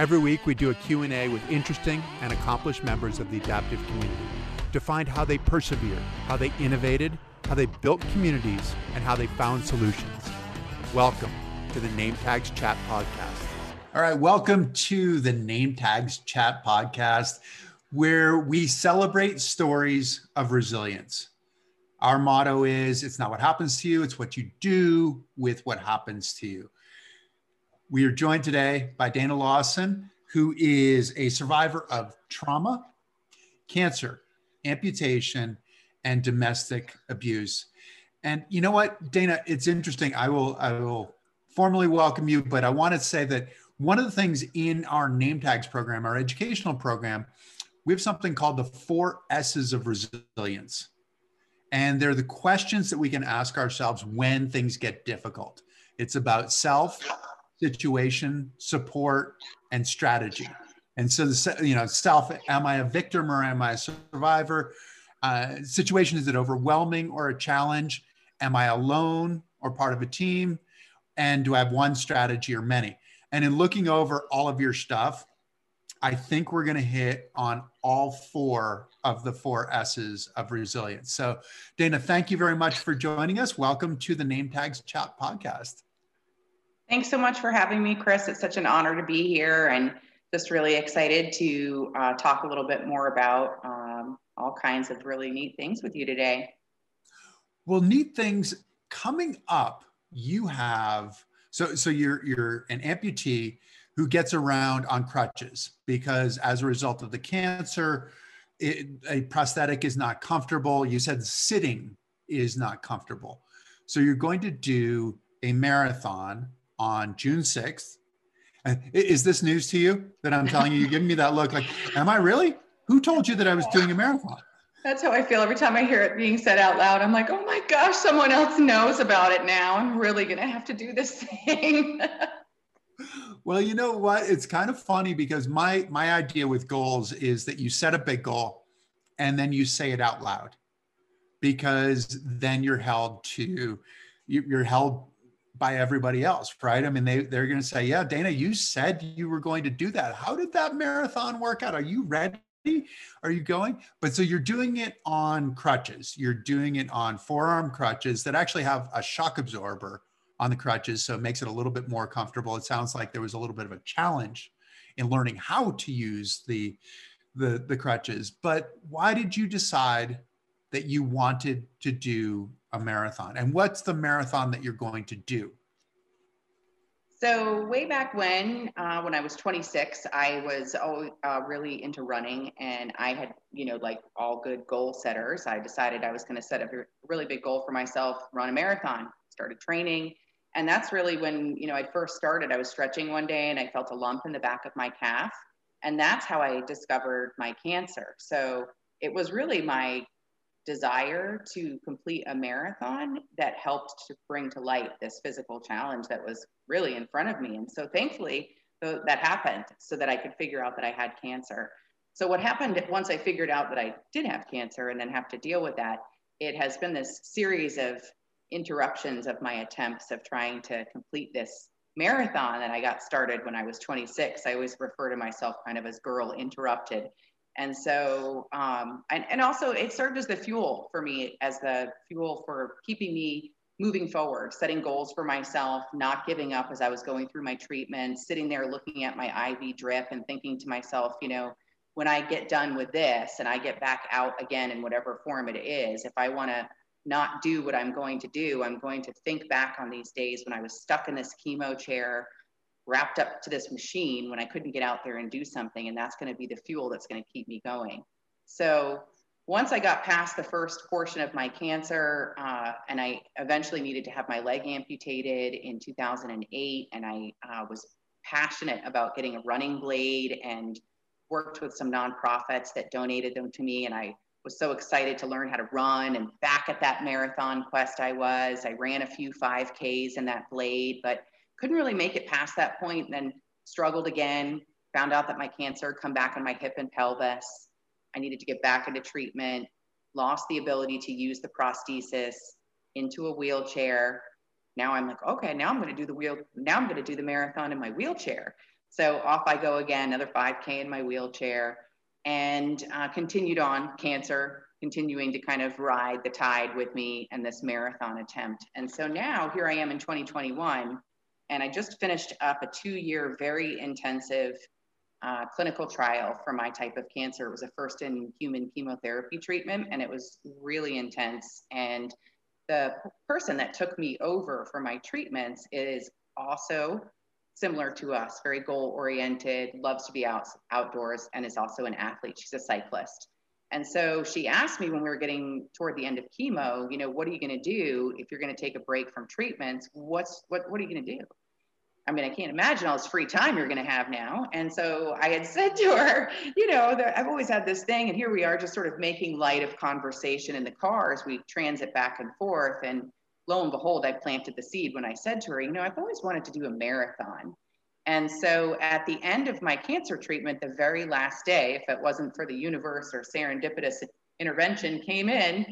Every week we do a Q&A with interesting and accomplished members of the adaptive community to find how they persevered, how they innovated, how they built communities, and how they found solutions. Welcome to the Name Tags Chat Podcast. All right, welcome to the Name Tags Chat Podcast, where we celebrate stories of resilience. Our motto is it's not what happens to you, it's what you do with what happens to you. We are joined today by Dana Lawson, who is a survivor of trauma, cancer, amputation, and domestic abuse. And you know what, Dana, it's interesting. I will I will formally welcome you, but I want to say that one of the things in our name tags program, our educational program, we have something called the four S's of resilience. And they're the questions that we can ask ourselves when things get difficult. It's about self, situation, support, and strategy. And so, the, you know, self, am I a victim or am I a survivor? Uh, situation, is it overwhelming or a challenge? Am I alone or part of a team? And do I have one strategy or many? And in looking over all of your stuff, I think we're going to hit on all four of the four S's of resilience. So, Dana, thank you very much for joining us. Welcome to the Name Tags Chat podcast. Thanks so much for having me, Chris. It's such an honor to be here and just really excited to uh, talk a little bit more about um, all kinds of really neat things with you today. Well, neat things coming up. You have so so you're you're an amputee who gets around on crutches because as a result of the cancer, it, a prosthetic is not comfortable. You said sitting is not comfortable. So you're going to do a marathon on June 6th. Is this news to you that I'm telling you? You're giving me that look like, am I really? Who told you that I was doing a marathon? That's how I feel every time I hear it being said out loud. I'm like, oh my gosh, someone else knows about it now. I'm really going to have to do this thing. well, you know what? It's kind of funny because my my idea with goals is that you set a big goal and then you say it out loud because then you're held to you're held by everybody else, right? I mean, they, they're going to say, yeah, Dana, you said you were going to do that. How did that marathon work out? Are you ready? Are you going? But so you're doing it on crutches. You're doing it on forearm crutches that actually have a shock absorber on the crutches. So it makes it a little bit more comfortable. It sounds like there was a little bit of a challenge in learning how to use the, the, the crutches. But why did you decide that you wanted to do a marathon? And what's the marathon that you're going to do? So way back when, uh, when I was 26, I was always, uh, really into running, and I had, you know, like all good goal setters, I decided I was going to set a really big goal for myself, run a marathon. Started training, and that's really when, you know, I first started. I was stretching one day, and I felt a lump in the back of my calf, and that's how I discovered my cancer. So it was really my desire to complete a marathon that helped to bring to light this physical challenge that was really in front of me. And so thankfully that happened so that I could figure out that I had cancer. So what happened once I figured out that I did have cancer and then have to deal with that, it has been this series of interruptions of my attempts of trying to complete this marathon that I got started when I was 26. I always refer to myself kind of as girl interrupted and so, um, and, and also it served as the fuel for me, as the fuel for keeping me moving forward, setting goals for myself, not giving up as I was going through my treatment, sitting there looking at my IV drip and thinking to myself, you know, when I get done with this and I get back out again in whatever form it is, if I want to not do what I'm going to do, I'm going to think back on these days when I was stuck in this chemo chair wrapped up to this machine when I couldn't get out there and do something. And that's going to be the fuel that's going to keep me going. So once I got past the first portion of my cancer, uh, and I eventually needed to have my leg amputated in 2008, and I uh, was passionate about getting a running blade and worked with some nonprofits that donated them to me. And I was so excited to learn how to run. And back at that marathon quest, I was. I ran a few 5Ks in that blade, but couldn't really make it past that point then struggled again found out that my cancer come back on my hip and pelvis. I needed to get back into treatment lost the ability to use the prosthesis into a wheelchair. Now i'm like okay now i'm going to do the wheel now i'm going to do the marathon in my wheelchair. So off I go again, another 5K in my wheelchair, and uh, continued on cancer, continuing to kind of ride the tide with me and this marathon attempt. And so now here I am in 2021, and I just finished up a two year, very intensive uh, clinical trial for my type of cancer. It was a first in human chemotherapy treatment, and it was really intense. And the person that took me over for my treatments is also similar to us, very goal oriented, loves to be out outdoors, and is also an athlete. She's a cyclist. And so she asked me when we were getting toward the end of chemo, you know, what are you going to do if you're going to take a break from treatments? What's what what are you going to do? I mean, I can't imagine all this free time you're going to have now. And so I had said to her, you know, that I've always had this thing, and here we are just sort of making light of conversation in the car as we transit back and forth. And lo and behold, I planted the seed when I said to her, you know, I've always wanted to do a marathon. And so at the end of my cancer treatment, the very last day, if it wasn't for the universe or serendipitous intervention came in,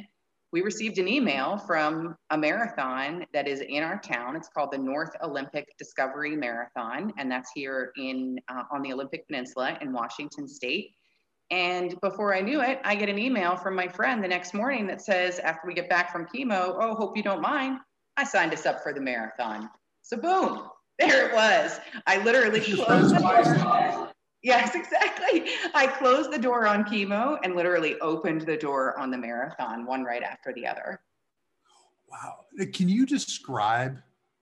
we received an email from a marathon that is in our town. It's called the North Olympic Discovery Marathon, and that's here in uh, on the Olympic Peninsula in Washington State. And before I knew it, I get an email from my friend the next morning that says, after we get back from chemo, oh, hope you don't mind, I signed us up for the marathon. So boom, there it was. I literally closed the door. Yes, exactly. I closed the door on chemo and literally opened the door on the marathon, one right after the other. Wow. Can you describe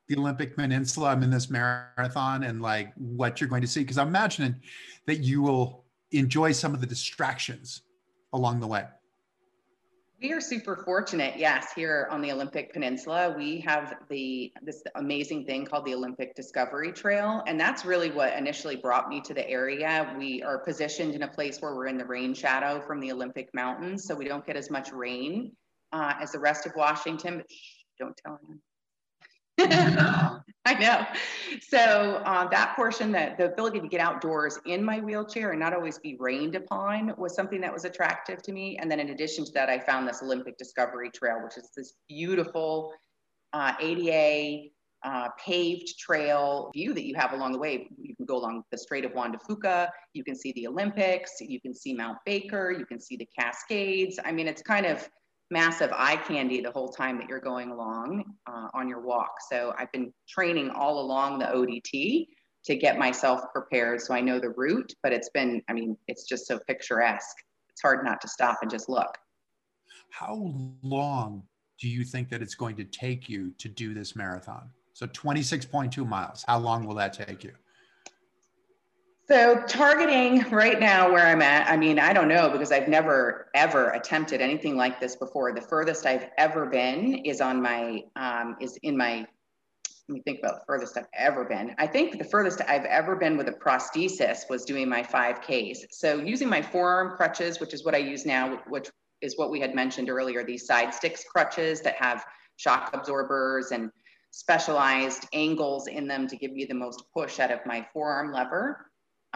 the Olympic Peninsula? I'm in this marathon and like what you're going to see? Because I'm imagining that you will enjoy some of the distractions along the way. We are super fortunate, yes, here on the Olympic Peninsula. We have the this amazing thing called the Olympic Discovery Trail, and that's really what initially brought me to the area. We are positioned in a place where we're in the rain shadow from the Olympic Mountains, so we don't get as much rain uh, as the rest of Washington. But shh, don't tell anyone. I know. So uh, that portion, that the ability to get outdoors in my wheelchair and not always be rained upon was something that was attractive to me. And then in addition to that, I found this Olympic Discovery Trail, which is this beautiful uh, ADA uh, paved trail view that you have along the way. You can go along the Strait of Juan de Fuca, you can see the Olympics, you can see Mount Baker, you can see the Cascades. I mean, it's kind of massive eye candy the whole time that you're going along uh, on your walk. So I've been training all along the ODT to get myself prepared so I know the route, but it's been, I mean, it's just so picturesque. It's hard not to stop and just look. How long do you think that it's going to take you to do this marathon? So 26.2 miles, how long will that take you? So targeting right now where I'm at, I mean, I don't know because I've never ever attempted anything like this before. The furthest I've ever been is on my um, is in my. Let me think about the furthest I've ever been. I think the furthest I've ever been with a prosthesis was doing my 5Ks. So using my forearm crutches, which is what I use now, which is what we had mentioned earlier, these SideStix crutches that have shock absorbers and specialized angles in them to give you the most push out of my forearm lever.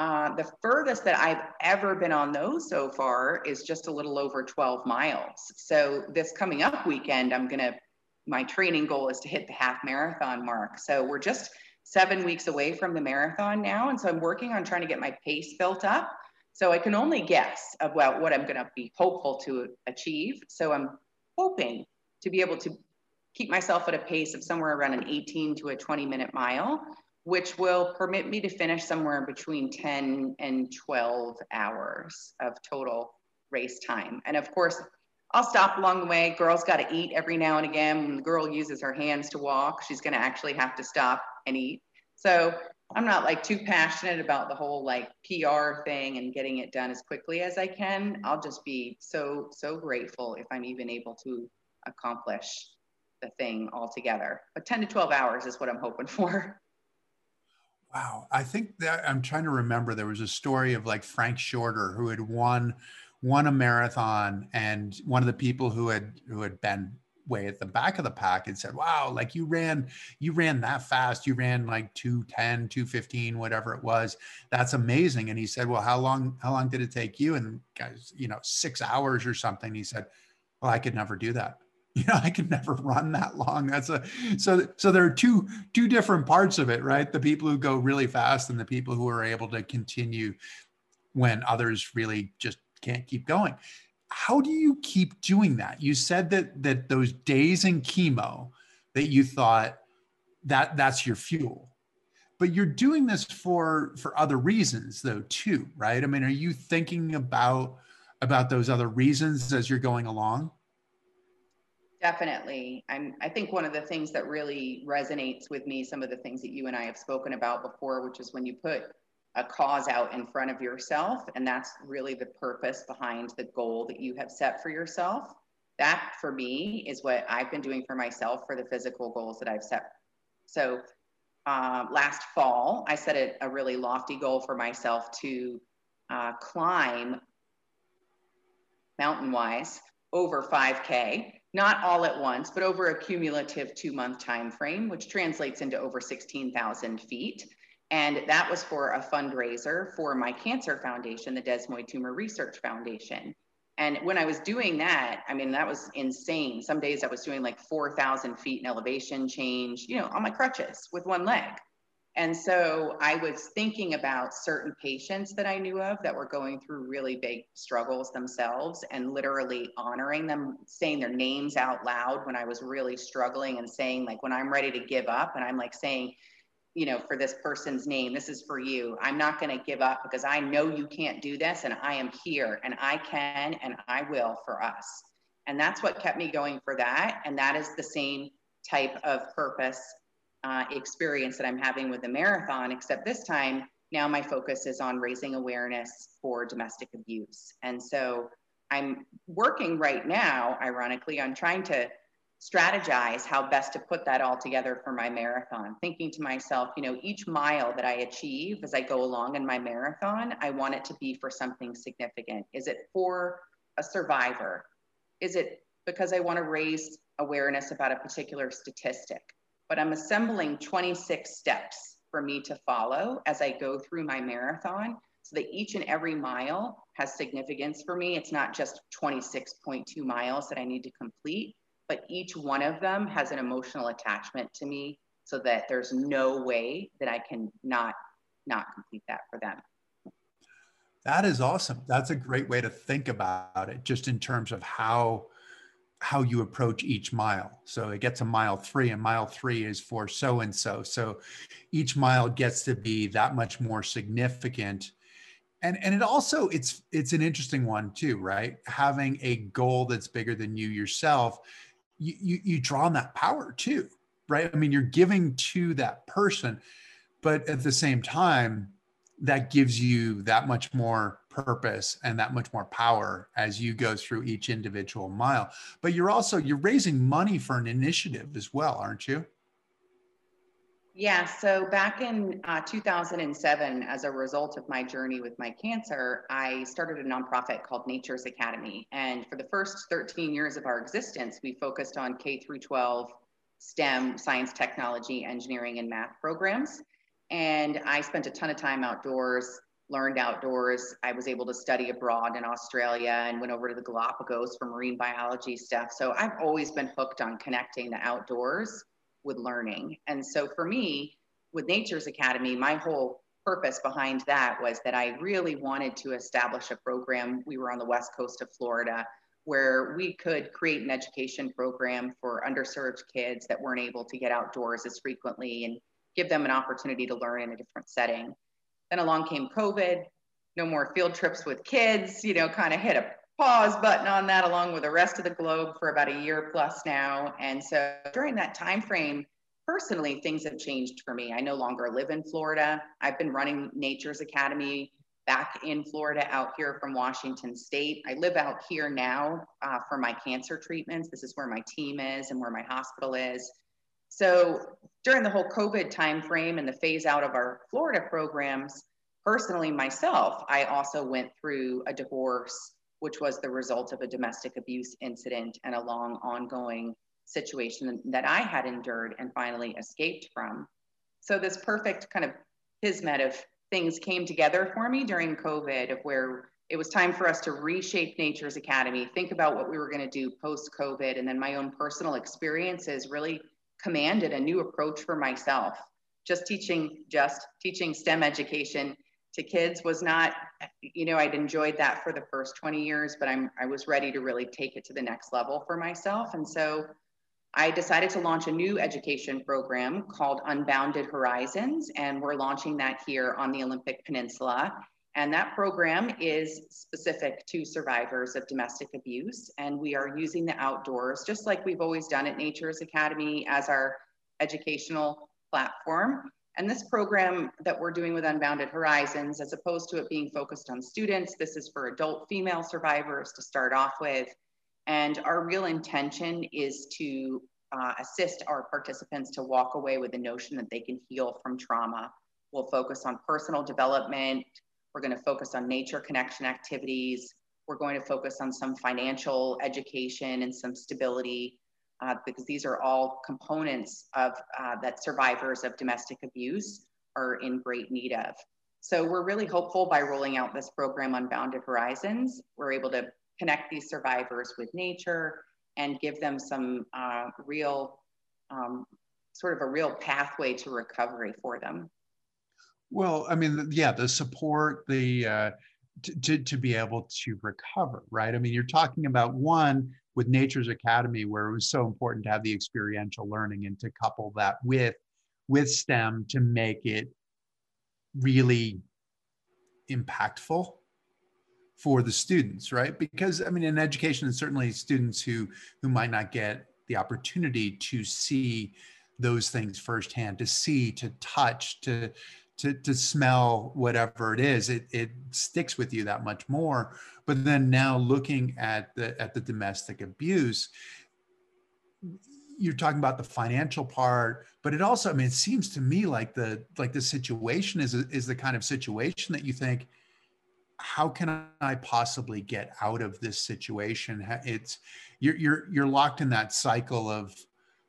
Uh, the furthest that I've ever been on those so far is just a little over 12 miles. So this coming up weekend, I'm gonna, my training goal is to hit the half marathon mark. So we're just seven weeks away from the marathon now. And so I'm working on trying to get my pace built up. So I can only guess about what I'm gonna be hopeful to achieve. So I'm hoping to be able to keep myself at a pace of somewhere around an 18 to a 20 minute mile which will permit me to finish somewhere between 10 and 12 hours of total race time. And of course, I'll stop along the way. Girl's got to eat every now and again. When the girl uses her hands to walk, she's going to actually have to stop and eat. So I'm not like too passionate about the whole like PR thing and getting it done as quickly as I can. I'll just be so, so grateful if I'm even able to accomplish the thing altogether. But 10 to 12 hours is what I'm hoping for. Wow. I think that I'm trying to remember there was a story of like Frank Shorter who had won won a marathon and one of the people who had who had been way at the back of the pack and said, wow, like you ran, you ran that fast. You ran like 210, 215, whatever it was. That's amazing. And he said, well, how long, how long did it take you? And guys, you know, six hours or something. He said, well, I could never do that. you know i can never run that long. That's a so so there are two two different parts of it right? The people who go really fast and the people who are able to continue when others really just can't keep going. How do you keep doing that? You said that that those days in chemo that you thought that that's your fuel. But you're doing this for for other reasons though too right? I mean are you thinking about about those other reasons as you're going along Definitely. I'm, I think one of the things that really resonates with me, some of the things that you and I have spoken about before, which is when you put a cause out in front of yourself, and that's really the purpose behind the goal that you have set for yourself. That for me is what I've been doing for myself for the physical goals that I've set. So uh, last fall, I set a, a, really lofty goal for myself to uh, climb mountain wise over 5K not all at once, but over a cumulative two month time frame, which translates into over 16,000 feet. And that was for a fundraiser for my cancer foundation, the Desmoid Tumor Research Foundation. And when I was doing that, I mean, that was insane. Some days I was doing like 4,000 feet in elevation change, you know, on my crutches with one leg. And so I was thinking about certain patients that I knew of that were going through really big struggles themselves and literally honoring them, saying their names out loud when I was really struggling and saying, like, when I'm ready to give up, and I'm like saying, you know, for this person's name, this is for you. I'm not going to give up because I know you can't do this and I am here and I can and I will for us. And that's what kept me going for that. And that is the same type of purpose uh, experience that I'm having with the marathon, except this time, now my focus is on raising awareness for domestic abuse. And so I'm working right now, ironically, on trying to strategize how best to put that all together for my marathon. Thinking to myself, you know, each mile that I achieve as I go along in my marathon, I want it to be for something significant. Is it for a survivor? Is it because I want to raise awareness about a particular statistic? But I'm assembling 26 steps for me to follow as I go through my marathon so that each and every mile has significance for me. It's not just 26.2 miles that I need to complete, but each one of them has an emotional attachment to me so that there's no way that I can not not complete that for them. That is awesome. That's a great way to think about it just in terms of how how you approach each mile. So it gets a mile three, and mile three is for so and so. So each mile gets to be that much more significant. And and it also it's it's an interesting one too, right? Having a goal that's bigger than you yourself, you you, you draw on that power too, right? I mean, you're giving to that person, but at the same time, that gives you that much more purpose and that much more power as you go through each individual mile. But you're also you're raising money for an initiative as well aren't you? Yeah so back in uh, 2007 as a result of my journey with my cancer i started a nonprofit called nature's academy. And for the first 13 years of our existence we focused on k through 12 stem science technology engineering and math programs. And i spent a ton of time outdoors learned outdoors. I was able to study abroad in Australia and went over to the Galapagos for marine biology stuff. So I've always been hooked on connecting the outdoors with learning. And so for me, with Nature's Academy, my whole purpose behind that was that I really wanted to establish a program. We were on the west coast of Florida where we could create an education program for underserved kids that weren't able to get outdoors as frequently and give them an opportunity to learn in a different setting. Then along came COVID, no more field trips with kids, you know, kind of hit a pause button on that along with the rest of the globe for about a year plus now. And so during that time frame, personally, things have changed for me. I no longer live in Florida. I've been running Nature's Academy back in Florida out here from Washington State. I live out here now uh, for my cancer treatments. This is where my team is and where my hospital is. So during the whole COVID timeframe and the phase out of our Florida programs, personally myself, I also went through a divorce, which was the result of a domestic abuse incident and a long ongoing situation that I had endured and finally escaped from. So this perfect kind of kismet of things came together for me during COVID of where it was time for us to reshape Nature's Academy, think about what we were going to do post COVID. And then my own personal experiences really commanded a new approach for myself. Just teaching, just teaching STEM education to kids was not, you know, I'd enjoyed that for the first 20 years, but I'm, I was ready to really take it to the next level for myself. And so I decided to launch a new education program called Unbounded Horizons, and we're launching that here on the Olympic Peninsula. And that program is specific to survivors of domestic abuse. And we are using the outdoors, just like we've always done at Nature's Academy, as our educational platform. And this program that we're doing with Unbounded Horizons, as opposed to it being focused on students, this is for adult female survivors to start off with. And our real intention is to uh, assist our participants to walk away with the notion that they can heal from trauma. We'll focus on personal development, we're going to focus on nature connection activities. We're going to focus on some financial education and some stability uh, because these are all components of uh, that survivors of domestic abuse are in great need of. So we're really hopeful by rolling out this program Unbounded Horizons. We're able to connect these survivors with nature and give them some uh, real, um, sort of a real pathway to recovery for them. Well, I mean, yeah, the support, the uh, to, to, to be able to recover, right? I mean, you're talking about one with Nature's Academy, where it was so important to have the experiential learning and to couple that with with STEM to make it really impactful for the students, right? Because I mean, in education, and certainly students who who might not get the opportunity to see those things firsthand, to see, to touch, to to, to smell whatever it is, it, it sticks with you that much more. But then now looking at the at the domestic abuse, you're talking about the financial part, but it also, I mean, it seems to me like the like the situation is is the kind of situation that you think, how can I possibly get out of this situation? It's you're you're you're locked in that cycle of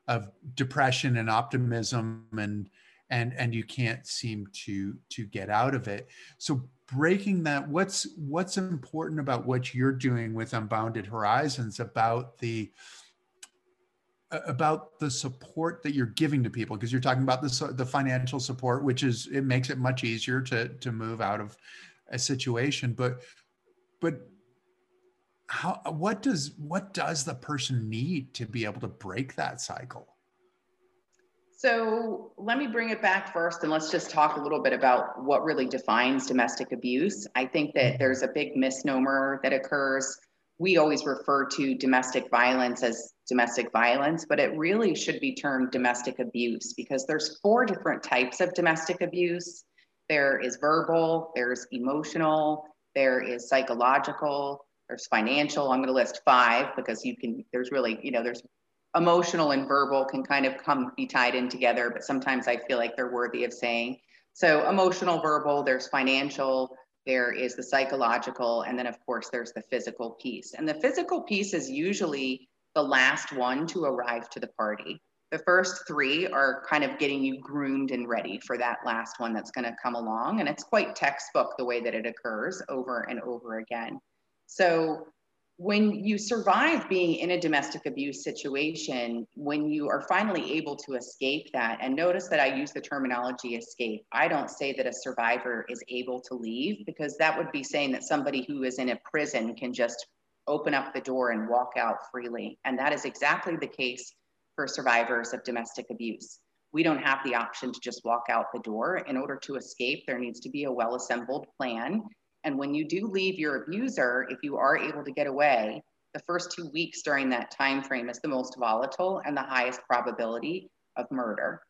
of depression and optimism and and and you can't seem to to get out of it. So breaking that what's what's important about what you're doing with unbounded horizons about the about the support that you're giving to people? Because you're talking about the the financial support which is it makes it much easier to to move out of a situation. But but how what does what does the person need to be able to break that cycle so let me bring it back first and let's just talk a little bit about what really defines domestic abuse. I think that mm-hmm. there's a big misnomer that occurs. We always refer to domestic violence as domestic violence, but it really should be termed domestic abuse because there's four different types of domestic abuse. There is verbal, there's emotional, there is psychological, there's financial. I'm going to list five because you can, there's really, you know, there's emotional and verbal can kind of come be tied in together, but sometimes I feel like they're worthy of saying. So emotional, verbal, there's financial, there is the psychological, and then of course there's the physical piece. And the physical piece is usually the last one to arrive to the party. The first three are kind of getting you groomed and ready for that last one that's going to come along. And it's quite textbook the way that it occurs over and over again. So when you survive being in a domestic abuse situation, when you are finally able to escape that, and notice that I use the terminology escape, I don't say that a survivor is able to leave because that would be saying that somebody who is in a prison can just open up the door and walk out freely. And that is exactly the case for survivors of domestic abuse. We don't have the option to just walk out the door. In order to escape, there needs to be a well assembled plan and when you do leave your abuser, if you are able to get away, the first two weeks during that time frame is the most volatile and the highest probability of murder.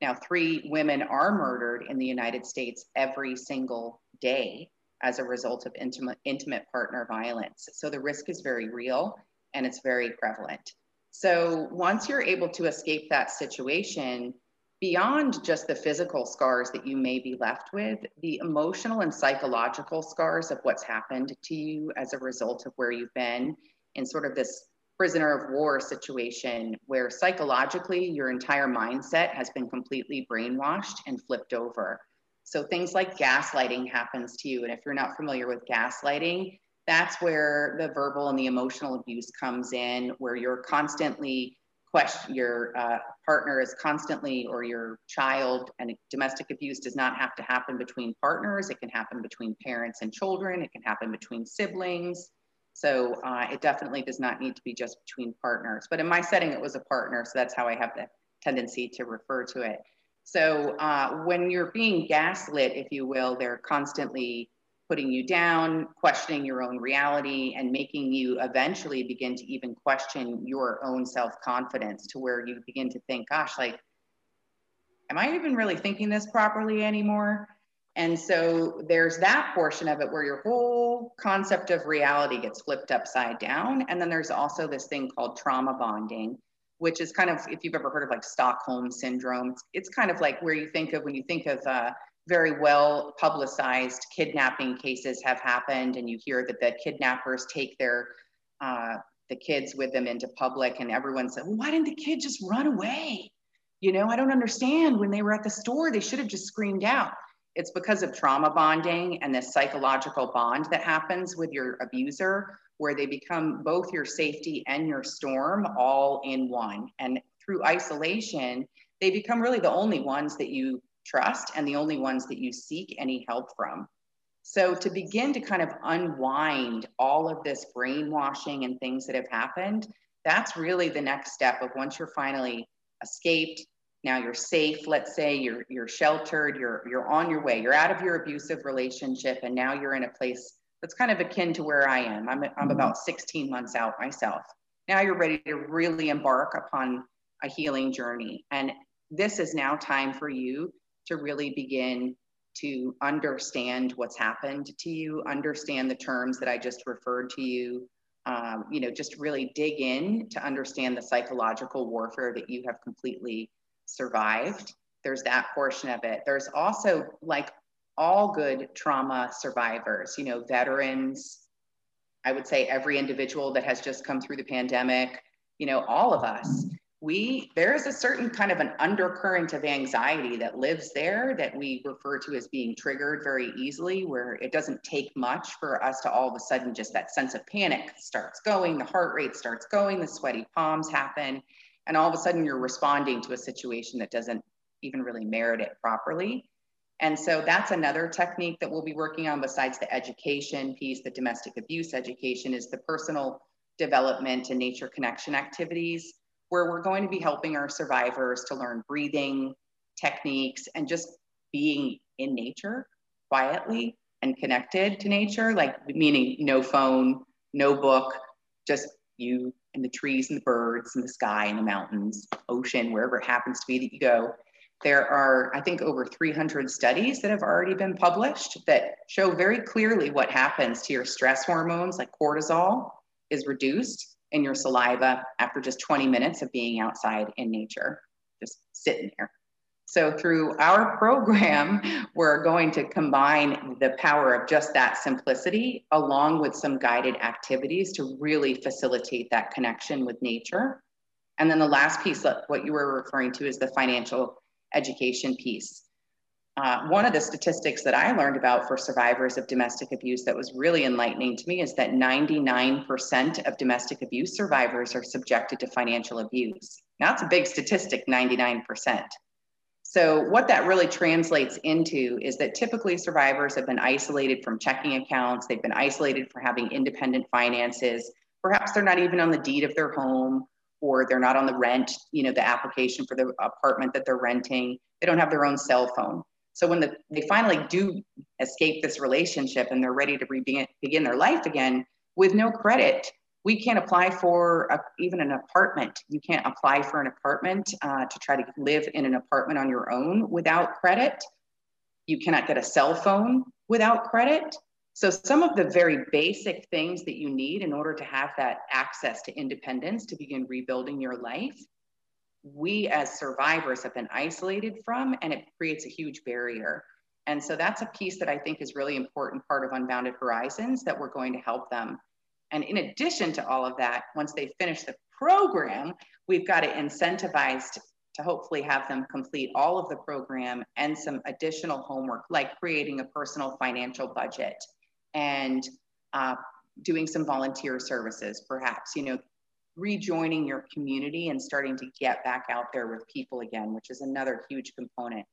Now, three women are murdered in the United States every single day as a result of intimate, intimate partner violence. So the risk is very real and it's very prevalent. So once you're able to escape that situation, beyond just the physical scars that you may be left with, the emotional and psychological scars of what's happened to you as a result of where you've been in sort of this prisoner of war situation where psychologically your entire mindset has been completely brainwashed and flipped over. So things like gaslighting happens to you. And if you're not familiar with gaslighting, that's where the verbal and the emotional abuse comes in, where you're constantly question your uh, partner is constantly or your child and domestic abuse does not have to happen between partners. It can happen between parents and children. It can happen between siblings. So uh, it definitely does not need to be just between partners. But in my setting it was a partner so that's how i have the tendency to refer to it. So uh, when you're being gaslit if you will they're constantly putting you down, questioning your own reality, and making you eventually begin to even question your own self confidence to where you begin to think, gosh, like, am I even really thinking this properly anymore? And so there's that portion of it where your whole concept of reality gets flipped upside down. And then there's also this thing called trauma bonding, which is kind of, if you've ever heard of like Stockholm syndrome, it's, kind of like where you think of when you think of uh, very well publicized kidnapping cases have happened and you hear that the kidnappers take their uh, the kids with them into public and everyone said well, why didn't the kid just run away? You know i don't understand. When they were at the store they should have just screamed out. It's because of trauma bonding and this psychological bond that happens with your abuser where they become both your safety and your storm all in one. And through isolation they become really the only ones that you trust and the only ones that you seek any help from. So, to begin to kind of unwind all of this brainwashing and things that have happened, that's really the next step of once you're finally escaped, now you're safe, let's say you're you're sheltered, you're you're on your way, you're out of your abusive relationship and now you're in a place that's kind of akin to where I am. I'm I'm mm-hmm. about 16 months out myself. Now you're ready to really embark upon a healing journey and this is now time for you to really begin to understand what's happened to you, understand the terms that I just referred to you, um, you know, just really dig in to understand the psychological warfare that you have completely survived. There's that portion of it. There's also like all good trauma survivors, you know, veterans. I would say every individual that has just come through the pandemic, you know, all of us we there is a certain kind of an undercurrent of anxiety that lives there that we refer to as being triggered very easily where it doesn't take much for us to all of a sudden just that sense of panic starts going the heart rate starts going the sweaty palms happen and all of a sudden you're responding to a situation that doesn't even really merit it properly. And so that's another technique that we'll be working on besides the education piece the domestic abuse education is the personal development and nature connection activities where we're going to be helping our survivors to learn breathing techniques and just being in nature quietly and connected to nature, like meaning no phone, no book, just you and the trees and the birds and the sky and the mountains, ocean, wherever it happens to be that you go. There are, I think, over 300 studies that have already been published that show very clearly what happens to your stress hormones, like cortisol is reduced in your saliva after just 20 minutes of being outside in nature, just sitting there. So through our program, we're going to combine the power of just that simplicity along with some guided activities to really facilitate that connection with nature. And then the last piece, what you were referring to is the financial education piece. Uh, one of the statistics that I learned about for survivors of domestic abuse that was really enlightening to me is that 99% of domestic abuse survivors are subjected to financial abuse. Now, that's a big statistic 99%. So, what that really translates into is that typically survivors have been isolated from checking accounts, they've been isolated for having independent finances. Perhaps they're not even on the deed of their home or they're not on the rent, you know, the application for the apartment that they're renting. They don't have their own cell phone. So when the, they finally do escape this relationship and they're ready to re- begin their life again with no credit, we can't apply for a, even an apartment. You can't apply for an apartment uh, to try to live in an apartment on your own without credit. You cannot get a cell phone without credit. So, some of the very basic things that you need in order to have that access to independence to begin rebuilding your life we as survivors have been isolated from, and it creates a huge barrier. And so that's a piece that I think is really important part of Unbounded Horizons that we're going to help them. And in addition to all of that, once they finish the program, we've got it incentivized to hopefully have them complete all of the program and some additional homework, like creating a personal financial budget and uh, doing some volunteer services, perhaps, you know, rejoining your community and starting to get back out there with people again, which is another huge component.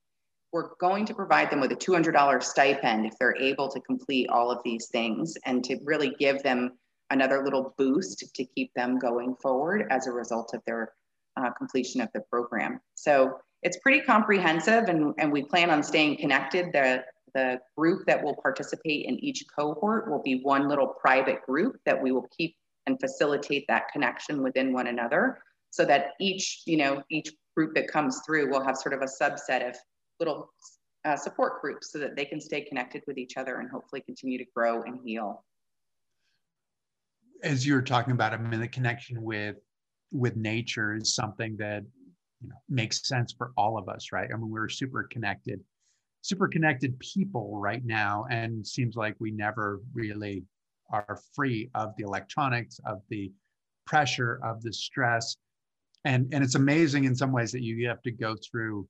We're going to provide them with a $200 stipend if they're able to complete all of these things and to really give them another little boost to keep them going forward as a result of their uh, completion of the program. So it's pretty comprehensive and, and we plan on staying connected. The, the group that will participate in each cohort will be one little private group that we will keep and facilitate that connection within one another so that each, you know, each group that comes through will have sort of a subset of little uh, support groups so that they can stay connected with each other and hopefully continue to grow and heal. As you're talking about, I mean, the connection with with nature is something that you know makes sense for all of us, right? I mean, we're super connected, super connected people right now, and seems like we never really are free of the electronics, of the pressure, of the stress. And, and it's amazing in some ways that you have to go through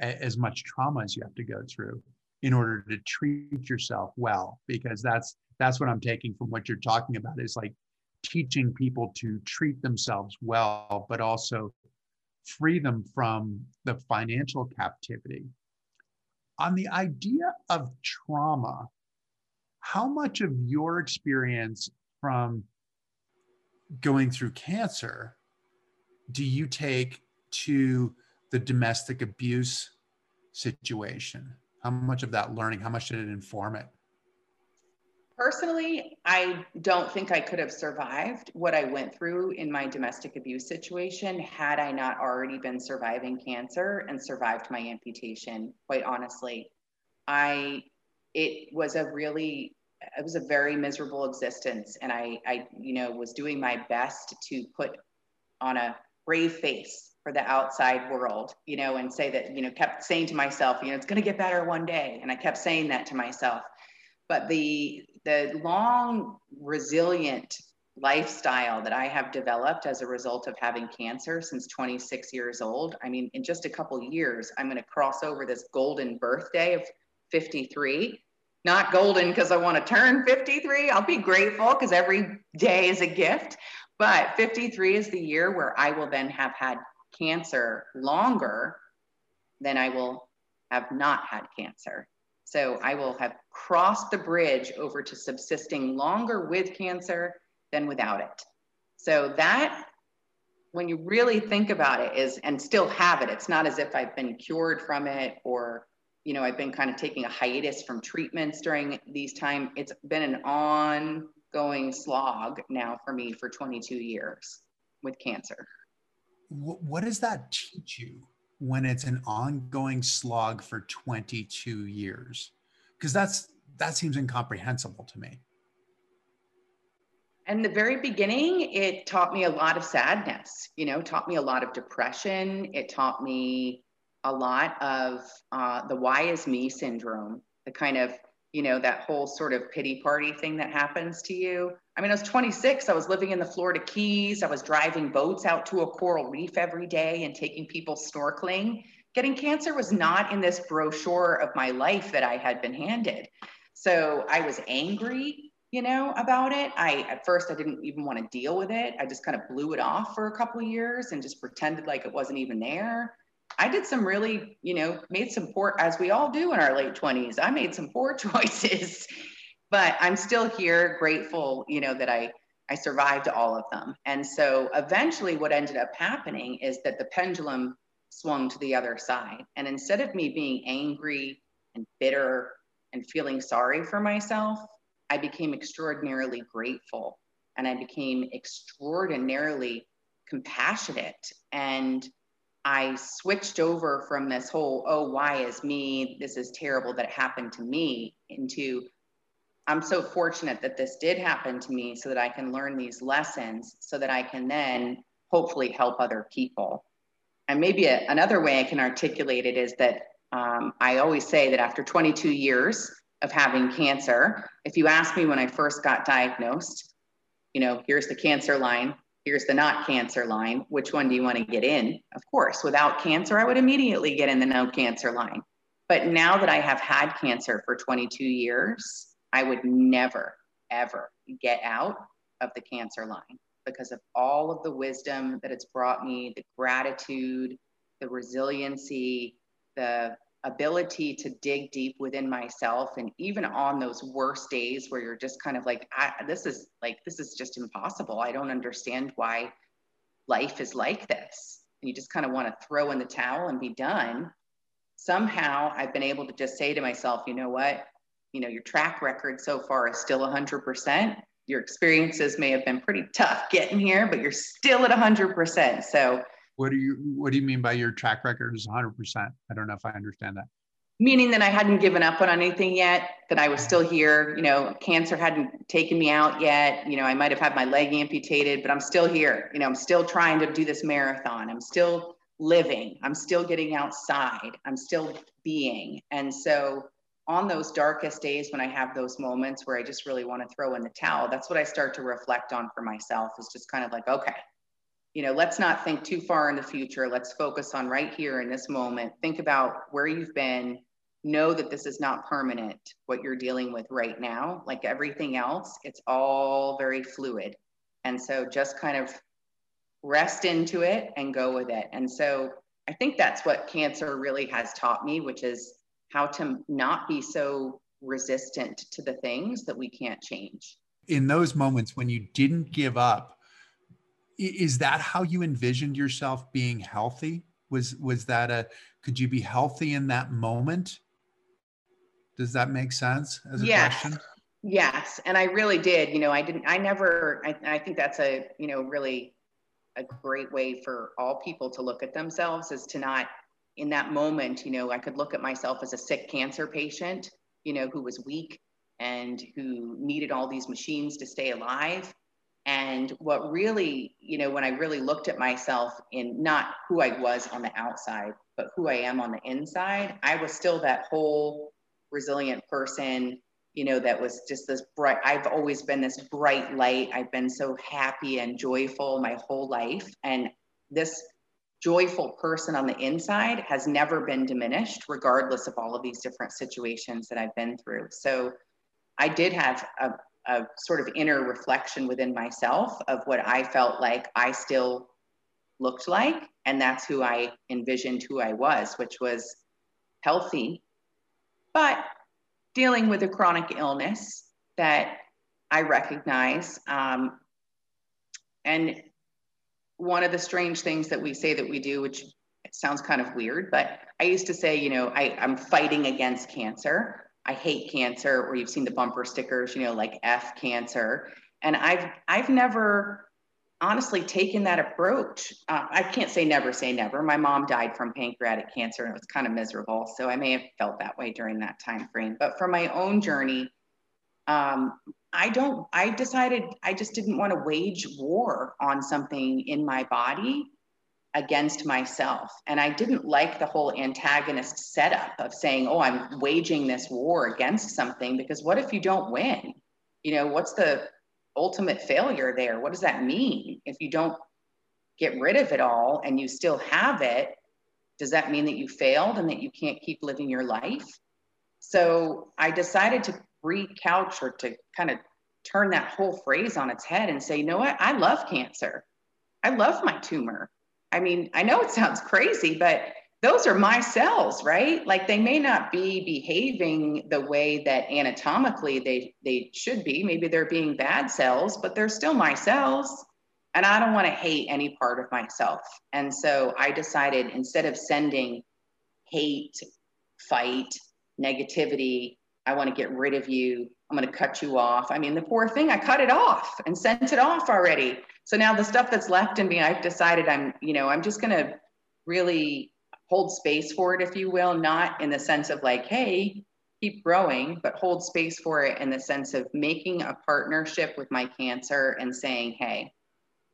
a, as much trauma as you have to go through in order to treat yourself well, because that's that's what I'm taking from what you're talking about is like teaching people to treat themselves well, but also free them from the financial captivity. On the idea of trauma, how much of your experience from going through cancer do you take to the domestic abuse situation? How much of that learning, how much did it inform it? Personally, I don't think I could have survived what I went through in my domestic abuse situation had I not already been surviving cancer and survived my amputation, quite honestly. I it was a really it was a very miserable existence and I I you know was doing my best to put on a brave face for the outside world, you know, and say that, you know, kept saying to myself, you know, it's going to get better one day. And I kept saying that to myself. But the the long resilient lifestyle that I have developed as a result of having cancer since 26 years old. I mean, in just a couple years, I'm going to cross over this golden birthday of 53. Not golden because I want to turn 53. I'll be grateful because every day is a gift. But 53 is the year where I will then have had cancer longer than I will have not had cancer. So I will have crossed the bridge over to subsisting longer with cancer than without it. So that, when you really think about it, is and still have it. It's not as if I've been cured from it or, you know, I've been kind of taking a hiatus from treatments during these time. It's been an ongoing slog now for me for 22 years with cancer. What does that teach you when it's an ongoing slog for 22 years? Because that's that seems incomprehensible to me. In the very beginning it taught me a lot of sadness you know taught me a lot of depression. It taught me a lot of uh, the why is me syndrome the kind of you know that whole sort of pity party thing that happens to you I mean, I was 26. I was living in the Florida Keys. I was driving boats out to a coral reef every day and taking people snorkeling. Getting cancer was not in this brochure of my life that I had been handed. So I was angry, you know, about it. I at first I didn't even want to deal with it. I just kind of blew it off for a couple of years and just pretended like it wasn't even there. I did some really, you know, made some poor, as we all do in our late 20s. I made some poor choices but I'm still here, grateful, you know, that I I survived all of them. And so eventually what ended up happening is that the pendulum swung to the other side. And instead of me being angry and bitter and feeling sorry for myself, I became extraordinarily grateful and I became extraordinarily compassionate. And I switched over from this whole, oh, why is me? This is terrible that it happened to me into I'm so fortunate that this did happen to me so that I can learn these lessons so that I can then hopefully help other people. And maybe a, another way I can articulate it is that um, I always say that after 22 years of having cancer, if you ask me when I first got diagnosed, you know, here's the cancer line, here's the not cancer line, which one do you want to get in? Of course, without cancer, I would immediately get in the no cancer line. But now that I have had cancer for 22 years, I would never ever get out of the cancer line because of all of the wisdom that it's brought me, the gratitude, the resiliency, the ability to dig deep within myself and even on those worst days where you're just kind of like this is like this is just impossible. I don't understand why life is like this. And you just kind of want to throw in the towel and be done. Somehow i've been able to just say to myself you know what? You know your track record so far is still 100% your experiences may have been pretty tough getting here but you're still at 100% so what do you What do you mean by your track record is 100? percent I don't know if I understand that. Meaning that I hadn't given up on anything yet. That I was still here. You know, cancer hadn't taken me out yet. You know, I might have had my leg amputated, but I'm still here. You know, I'm still trying to do this marathon. I'm still living. I'm still getting outside. I'm still being. And so on those darkest days when I have those moments where I just really want to throw in the towel, that's what I start to reflect on for myself is just kind of like, okay, you know, let's not think too far in the future. Let's focus on right here in this moment. Think about where you've been. Know that this is not permanent, what you're dealing with right now. Like everything else, it's all very fluid. And so just kind of rest into it and go with it. And so I think that's what cancer really has taught me, which is how to not be so resistant to the things that we can't change. In those moments when you didn't give up, is that how you envisioned yourself being healthy? Was was that a could you be healthy in that moment? Does that make sense as a yes. question? Yes and i really did you know i didn't i never I, I think that's a you know really a great way for all people to look at themselves is to not in that moment you know i could look at myself as a sick cancer patient you know who was weak and who needed all these machines to stay alive and what really, you know, when I really looked at myself in not who I was on the outside, but who I am on the inside, I was still that whole resilient person, you know, that was just this bright. I've always been this bright light. I've been so happy and joyful my whole life. And this joyful person on the inside has never been diminished, regardless of all of these different situations that I've been through. So I did have a, a sort of inner reflection within myself of what I felt like I still looked like. And that's who I envisioned who I was, which was healthy, but dealing with a chronic illness that I recognize. Um, and one of the strange things that we say that we do, which sounds kind of weird, but I used to say, you know, I, I'm fighting against cancer. I hate cancer, or you've seen the bumper stickers, you know, like F cancer. And I've I've never honestly taken that approach. Uh, I can't say never say never. My mom died from pancreatic cancer and it was kind of miserable. So I may have felt that way during that time frame. But for my own journey, um, I don't, I decided I just didn't want to wage war on something in my body against myself. And I didn't like the whole antagonist setup of saying, oh, I'm waging this war against something, because what if you don't win? You know, what's the ultimate failure there? What does that mean? If you don't get rid of it all and you still have it, does that mean that you failed and that you can't keep living your life? So I decided to recouch or to kind of turn that whole phrase on its head and say, you know what? I love cancer. I love my tumor. I mean, I know it sounds crazy, but those are my cells, right? Like they may not be behaving the way that anatomically they, they should be. Maybe they're being bad cells, but they're still my cells. And I don't want to hate any part of myself. And so I decided instead of sending hate, fight, negativity, I want to get rid of you. I'm going to cut you off. I mean, the poor thing, I cut it off and sent it off already. So now the stuff that's left in me, I've decided I'm, you know, I'm just going to really hold space for it, if you will, not in the sense of like, hey, keep growing, but hold space for it in the sense of making a partnership with my cancer and saying, hey,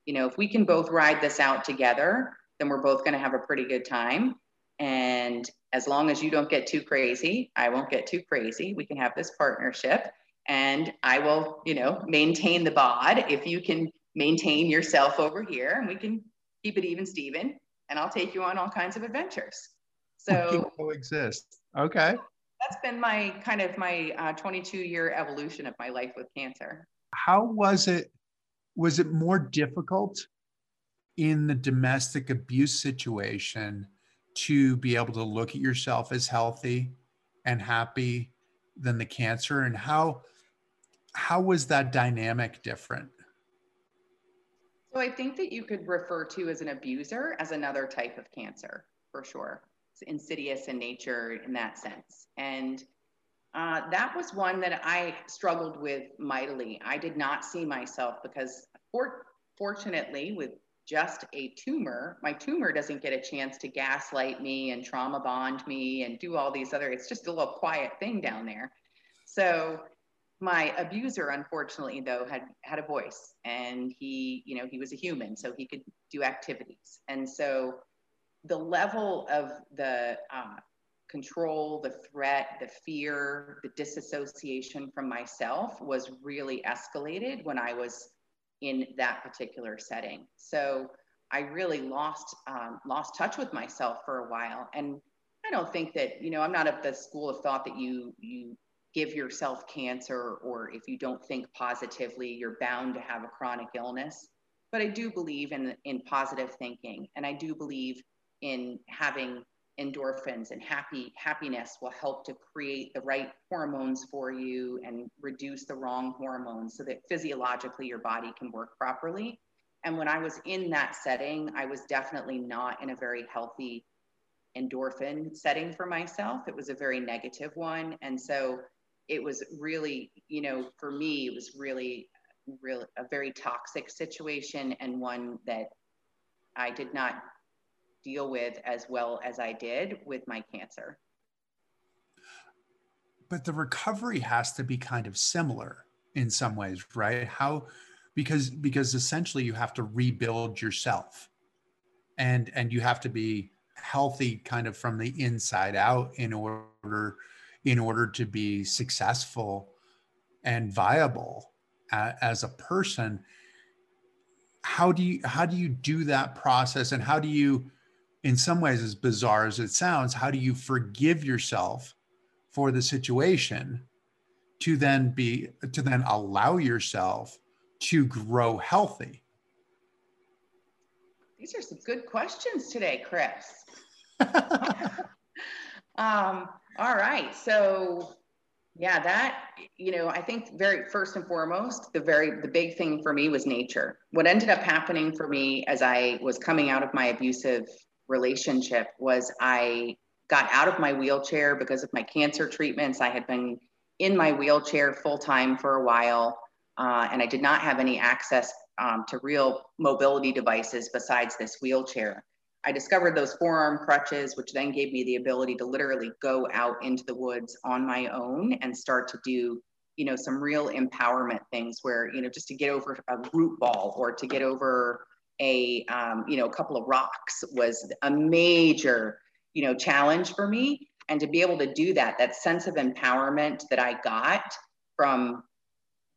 you know, if we can both ride this out together, then we're both going to have a pretty good time. And as long as you don't get too crazy, I won't get too crazy. We can have this partnership and I will, you know, maintain the bod. If you can maintain yourself over here and we can keep it even Steven and I'll take you on all kinds of adventures. So coexist. Okay. that's been my kind of my uh, 22 year evolution of my life with cancer. How was it? Was it more difficult in the domestic abuse situation to be able to look at yourself as healthy and happy than the cancer? And how how was that dynamic different? So I think that you could refer to as an abuser as another type of cancer for sure. It's insidious in nature in that sense. And uh, that was one that I struggled with mightily. I did not see myself because, for, fortunately, with just a tumor, my tumor doesn't get a chance to gaslight me and trauma bond me and do all these other, it's just a little quiet thing down there. So my abuser unfortunately though had had a voice and he you know he was a human so he could do activities. And so the level of the uh, control the threat the fear the disassociation from myself was really escalated when i was in that particular setting. So i really lost um, lost touch with myself for a while and i don't think that you know i'm not of the school of thought that you you give yourself cancer or if you don't think positively, you're bound to have a chronic illness. But I do believe in, in positive thinking and I do believe in having endorphins and happy happiness will help to create the right hormones for you and reduce the wrong hormones so that physiologically your body can work properly. And when I was in that setting, I was definitely not in a very healthy endorphin setting for myself. It was a very negative one. And so it was really, you know, for me, it was really, really a very toxic situation and one that I did not deal with as well as I did with my cancer. But the recovery has to be kind of similar in some ways, right? How because because essentially you have to rebuild yourself and and you have to be healthy kind of from the inside out in order in order to be successful and viable as a person how do you how do you do that process? And how do you in some ways as bizarre as it sounds how do you forgive yourself for the situation to then be to then allow yourself to grow healthy? These are some good questions today chris. Um, all right. So yeah, that, you know, I think very first and foremost, the very the big thing for me was nature. What ended up happening for me as I was coming out of my abusive relationship was I got out of my wheelchair because of my cancer treatments. I had been in my wheelchair full time for a while, uh, and I did not have any access um, to real mobility devices besides this wheelchair. I discovered those forearm crutches, which then gave me the ability to literally go out into the woods on my own and start to do, you know, some real empowerment things where, you know, just to get over a root ball or to get over a, um, you know, a couple of rocks was a major, you know, challenge for me. And to be able to do that, that sense of empowerment that I got from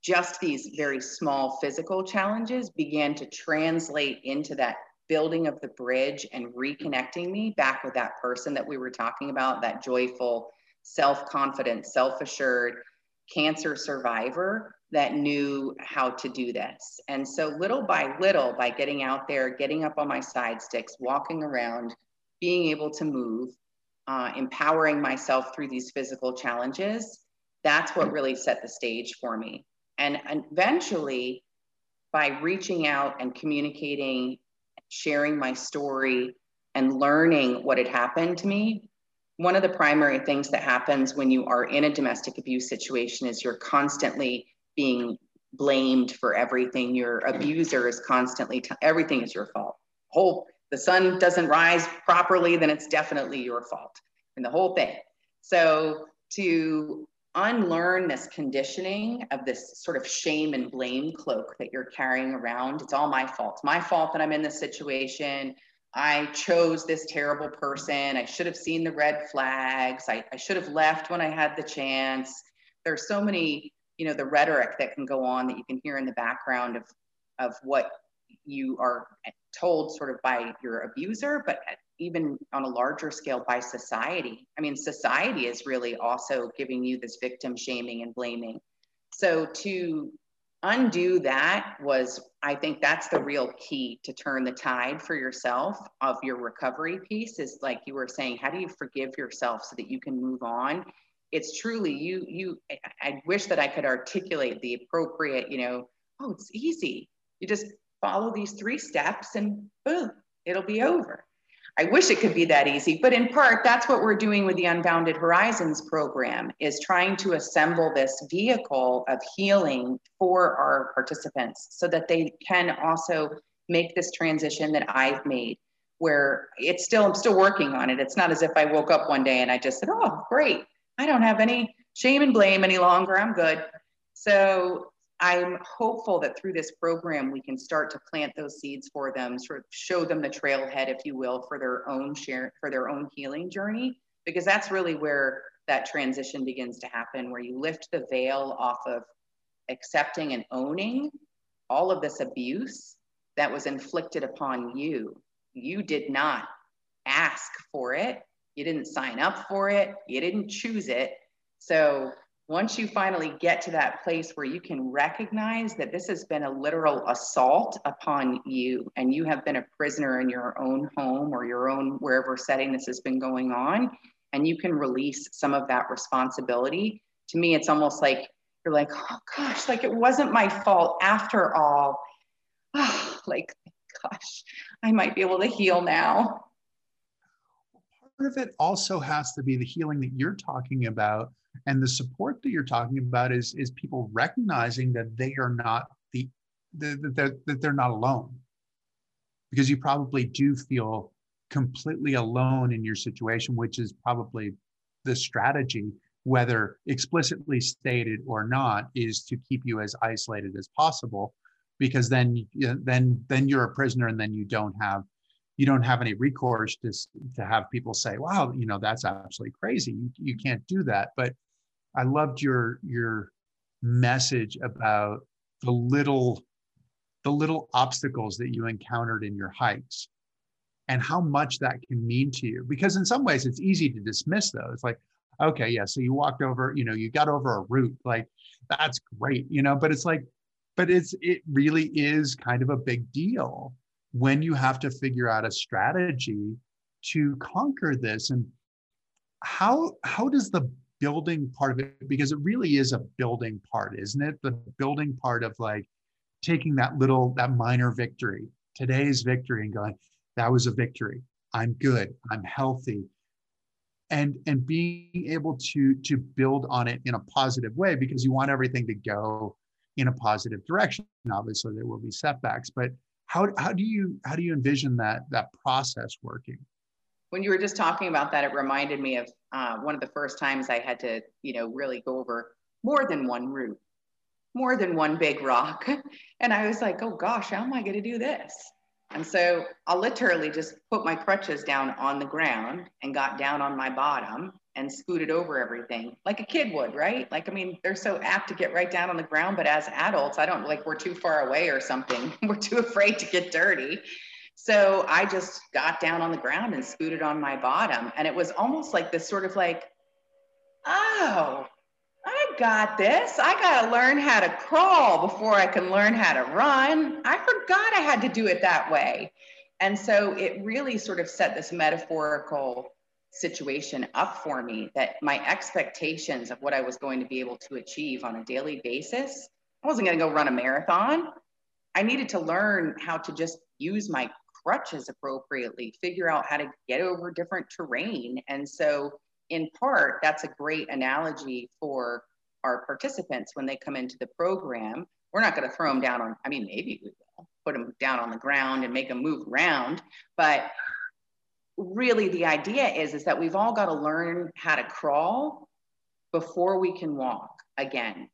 just these very small physical challenges began to translate into that building of the bridge and reconnecting me back with that person that we were talking about, that joyful, self confident, self assured cancer survivor that knew how to do this. And so, little by little, by getting out there, getting up on my SideStix, walking around, being able to move, uh, empowering myself through these physical challenges, that's what really set the stage for me. And, and eventually, by reaching out and communicating sharing my story and learning what had happened to me one of the primary things that happens when you are in a domestic abuse situation is you're constantly being blamed for everything. Your abuser is constantly t- everything is your fault. Whole the sun doesn't rise properly then it's definitely your fault and the whole thing. So to unlearn this conditioning of this sort of shame and blame cloak that you're carrying around. It's all my fault. It's my fault that I'm in this situation. I chose this terrible person. I should have seen the red flags. I, I should have left when I had the chance. There's so many, you know, the rhetoric that can go on that you can hear in the background of, of what you are told sort of by your abuser, but even on a larger scale by society. I mean, society is really also giving you this victim shaming and blaming. So to undo that was, I think that's the real key to turn the tide for yourself of your recovery piece is like you were saying, how do you forgive yourself so that you can move on? It's truly you, you, I wish that I could articulate the appropriate, you know, oh, it's easy. You just follow these three steps and boom, it'll be over. I wish it could be that easy, but in part, that's what we're doing with the Unbounded Horizons program is trying to assemble this vehicle of healing for our participants so that they can also make this transition that I've made where it's still, I'm still working on it. It's not as if I woke up one day and I just said, oh, great. I don't have any shame and blame any longer. I'm good. So I'm hopeful that through this program, we can start to plant those seeds for them, sort of show them the trailhead, if you will, for their own share, for their own healing journey, because that's really where that transition begins to happen, where you lift the veil off of accepting and owning all of this abuse that was inflicted upon you. You did not ask for it. You didn't sign up for it. You didn't choose it. So once you finally get to that place where you can recognize that this has been a literal assault upon you and you have been a prisoner in your own home or your own wherever setting this has been going on and you can release some of that responsibility to me it's almost like you're like oh gosh like it wasn't my fault after all. Oh, like gosh i might be able to heal now of it also has to be the healing that you're talking about. And the support that you're talking about is is people recognizing that they are not the, the that, that they're not alone. Because you probably do feel completely alone in your situation which is probably the strategy whether explicitly stated or not is to keep you as isolated as possible because then then then you're a prisoner and then you don't have you don't have any recourse to, to have people say, wow, you know, that's absolutely crazy. You, you can't do that. But I loved your, your message about the little, the little obstacles that you encountered in your hikes and how much that can mean to you. Because in some ways it's easy to dismiss those. Like, okay, yeah, so you walked over, you know, you got over a route, like that's great, you know, but it's like, but it's it really is kind of a big deal when you have to figure out a strategy to conquer this? And how how does the building part of it because it really is a building part isn't it? The building part of like taking that little that minor victory. Today's victory and going that was a victory. I'm good. I'm healthy. And and being able to to build on it in a positive way because you want everything to go in a positive direction. Obviously there will be setbacks but how, how do you how do you envision that that process working? When you were just talking about that it reminded me of uh, one of the first times i had to you know really go over more than one route more than one big rock. And i was like oh gosh how am i going to do this? And so i literally just put my crutches down on the ground and got down on my bottom and scooted over everything like a kid would, right? Like, I mean, they're so apt to get right down on the ground, but as adults, I don't like we're too far away or something. we're too afraid to get dirty. So I just got down on the ground and scooted on my bottom. And it was almost like this sort of like, oh, I got this. I got to learn how to crawl before I can learn how to run. I forgot I had to do it that way. And so it really sort of set this metaphorical situation up for me that my expectations of what I was going to be able to achieve on a daily basis, I wasn't going to go run a marathon. I needed to learn how to just use my crutches appropriately, figure out how to get over different terrain. And so, in part, that's a great analogy for our participants when they come into the program. We're not going to throw them down on, I mean, maybe we will put them down on the ground and make them move around, but really the idea is is that we've all got to learn how to crawl before we can walk again.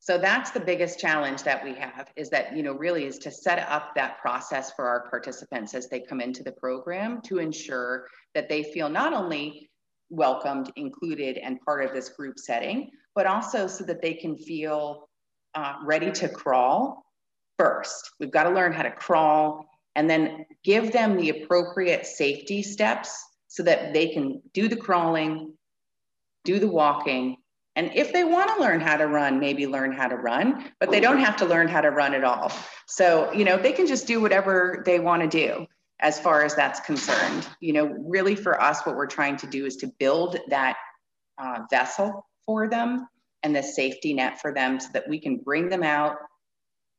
So that's the biggest challenge that we have is that you know really is to set up that process for our participants as they come into the program to ensure that they feel not only welcomed included and part of this group setting but also so that they can feel uh, ready to crawl first. We've got to learn how to crawl and then give them the appropriate safety steps so that they can do the crawling, do the walking, and if they want to learn how to run, maybe learn how to run, but they don't have to learn how to run at all. So, you know, they can just do whatever they want to do as far as that's concerned. You know, really for us, what we're trying to do is to build that uh, vessel for them and the safety net for them so that we can bring them out,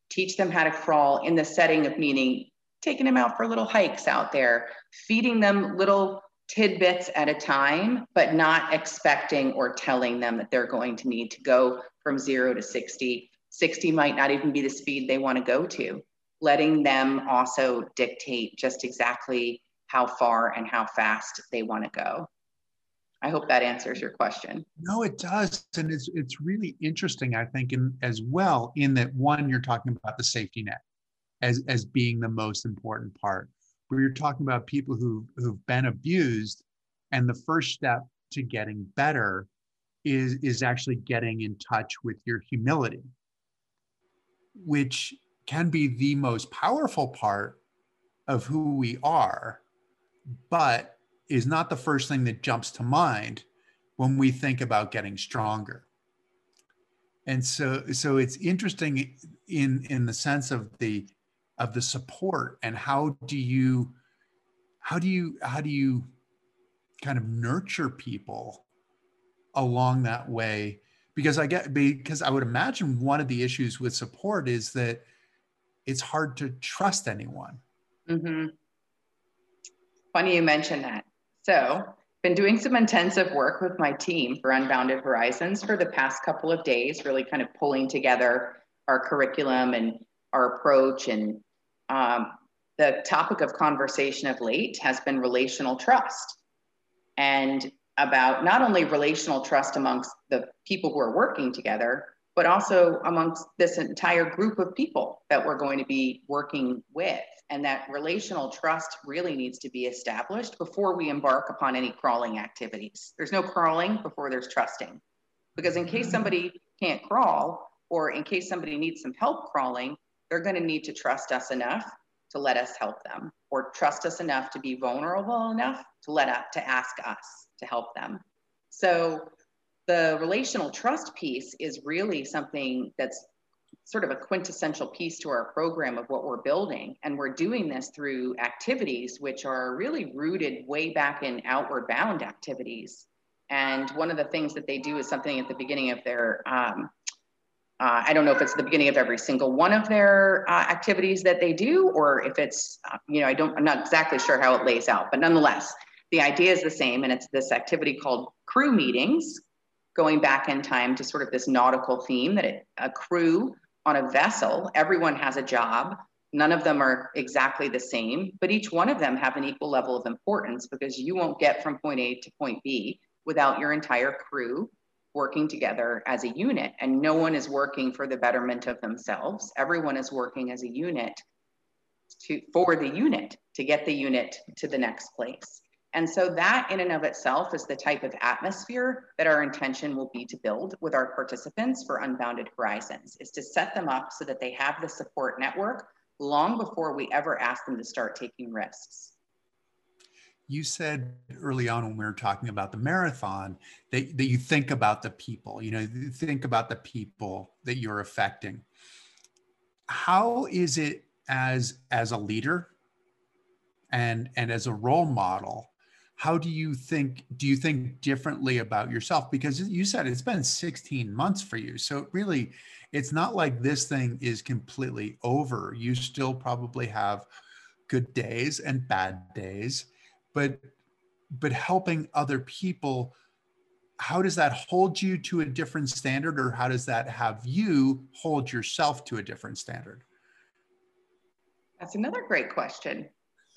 teach them how to crawl in the setting of meaning taking them out for little hikes out there, feeding them little tidbits at a time, but not expecting or telling them that they're going to need to go from zero to 60. 60 might not even be the speed they want to go to. Letting them also dictate just exactly how far and how fast they want to go. I hope that answers your question. No, it does. And it's it's really interesting, I think, in, as well, in that one, you're talking about the safety net as, as being the most important part. Where you're talking about people who who've been abused and the first step to getting better is is actually getting in touch with your humility which can be the most powerful part of who we are but is not the first thing that jumps to mind when we think about getting stronger. And so so it's interesting in in the sense of the of the support and how do you how do you how do you kind of nurture people along that way? Because i get because i would imagine one of the issues with support is that it's hard to trust anyone. Mm-hmm. funny you mention that. So been doing some intensive work with my team for unbounded horizons for the past couple of days really kind of pulling together our curriculum and our approach and um, the topic of conversation of late has been relational trust and about not only relational trust amongst the people who are working together, but also amongst this entire group of people that we're going to be working with. And that relational trust really needs to be established before we embark upon any crawling activities. There's no crawling before there's trusting. Because in case somebody can't crawl, or in case somebody needs some help crawling, they're going to need to trust us enough to let us help them or trust us enough to be vulnerable enough to let up to ask us to help them. So the relational trust piece is really something that's sort of a quintessential piece to our program of what we're building and we're doing this through activities which are really rooted way back in outward bound activities. And one of the things that they do is something at the beginning of their um, uh, I don't know if it's the beginning of every single one of their uh, activities that they do, or if it's, uh, you know, I don't, I'm not exactly sure how it lays out, but nonetheless, the idea is the same. And it's this activity called crew meetings, going back in time to sort of this nautical theme that it, a crew on a vessel, everyone has a job. None of them are exactly the same, but each one of them have an equal level of importance because you won't get from point A to point B without your entire crew working together as a unit and no one is working for the betterment of themselves. Everyone is working as a unit to for the unit to get the unit to the next place. And so that in and of itself is the type of atmosphere that our intention will be to build with our participants for unbounded horizons is to set them up so that they have the support network long before we ever ask them to start taking risks you said early on when we were talking about the marathon that, that you think about the people you know you think about the people that you're affecting. How is it as as a leader and and as a role model how do you think do you think differently about yourself? Because you said it's been 16 months for you. So really it's not like this thing is completely over. You still probably have good days and bad days but but helping other people how does that hold you to a different standard or how does that have you hold yourself to a different standard? That's another great question.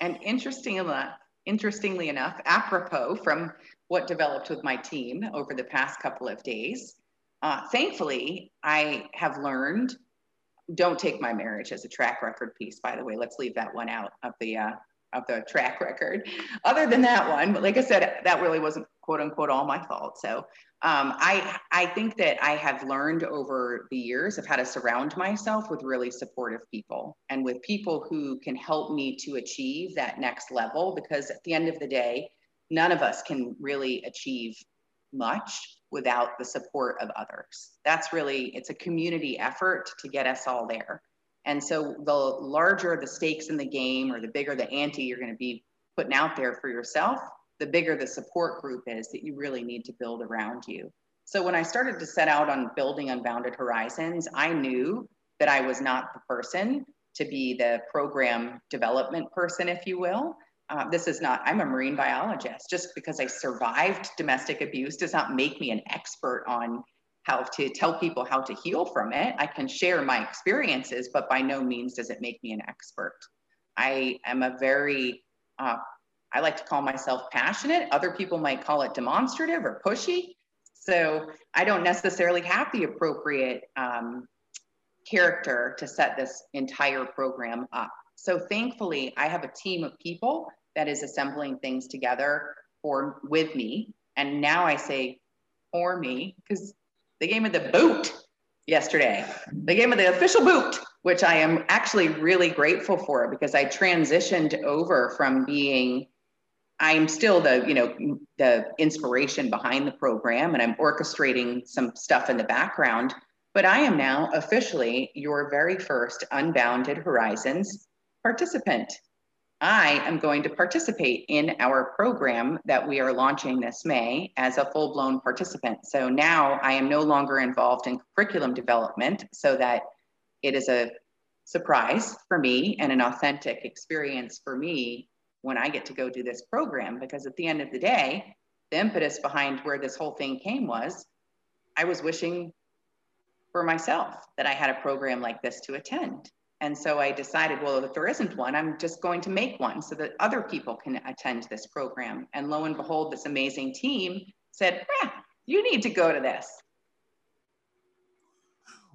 And interesting enough interestingly enough apropos from what developed with my team over the past couple of days uh, thankfully i have learned don't take my marriage as a track record piece by the way. Let's leave that one out of the uh, of the track record other than that one but like i said that really wasn't quote unquote all my fault so um, I, I think that I have learned over the years of how to surround myself with really supportive people and with people who can help me to achieve that next level. Because at the end of the day, none of us can really achieve much without the support of others. That's really, it's a community effort to get us all there. And so the larger the stakes in the game or the bigger the ante you're going to be putting out there for yourself, the bigger the support group is that you really need to build around you. So when I started to set out on building Unbounded Horizons, I knew that I was not the person to be the program development person, if you will. Uh, this is not, I'm a marine biologist. Just because I survived domestic abuse does not make me an expert on how to tell people how to heal from it. I can share my experiences, but by no means does it make me an expert. I am a very uh, I like to call myself passionate. Other people might call it demonstrative or pushy. So I don't necessarily have the appropriate um, character to set this entire program up. So thankfully, I have a team of people that is assembling things together for with me. And now I say for me because they gave me the boot yesterday. They gave me the official boot, which I am actually really grateful for because I transitioned over from being I'm still the, you know, the inspiration behind the program and I'm orchestrating some stuff in the background, but I am now officially your very first Unbounded Horizons participant. I am going to participate in our program that we are launching this May as a full blown participant. So now I am no longer involved in curriculum development so that it is a surprise for me and an authentic experience for me when I get to go do this program because at the end of the day, the impetus behind where this whole thing came was I was wishing for myself that I had a program like this to attend. And so I decided, well, if there isn't one, I'm just going to make one so that other people can attend this program. And lo and behold, this amazing team said, eh, you need to go to this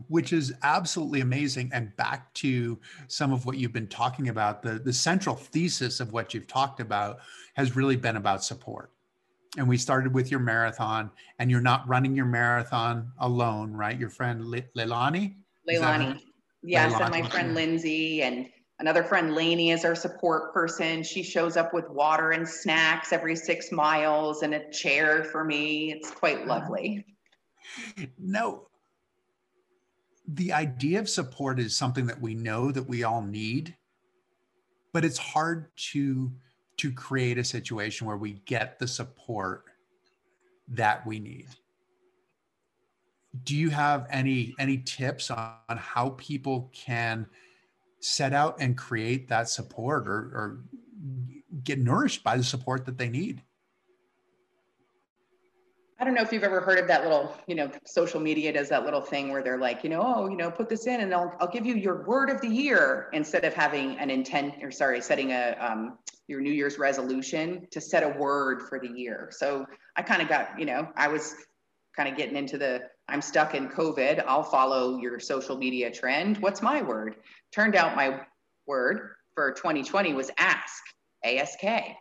which is absolutely amazing. And back to some of what you've been talking about, the, the central thesis of what you've talked about has really been about support. And we started with your marathon, and you're not running your marathon alone, right? Your friend Le- Leilani? Leilani. Yes, and my friend Lindsay and another friend Lainey is our support person. She shows up with water and snacks every six miles and a chair for me. It's quite lovely. No, the idea of support is something that we know that we all need but it's hard to to create a situation where we get the support that we need do you have any any tips on, on how people can set out and create that support or, or get nourished by the support that they need I don't know if you've ever heard of that little, you know, social media does that little thing where they're like, you know, oh, you know, put this in and I'll, I'll give you your word of the year instead of having an intent or sorry, setting a, um, your New Year's resolution to set a word for the year. So I kind of got, you know, I was kind of getting into the, I'm stuck in COVID. I'll follow your social media trend. What's my word? Turned out my word for 2020 was ask, ASK. I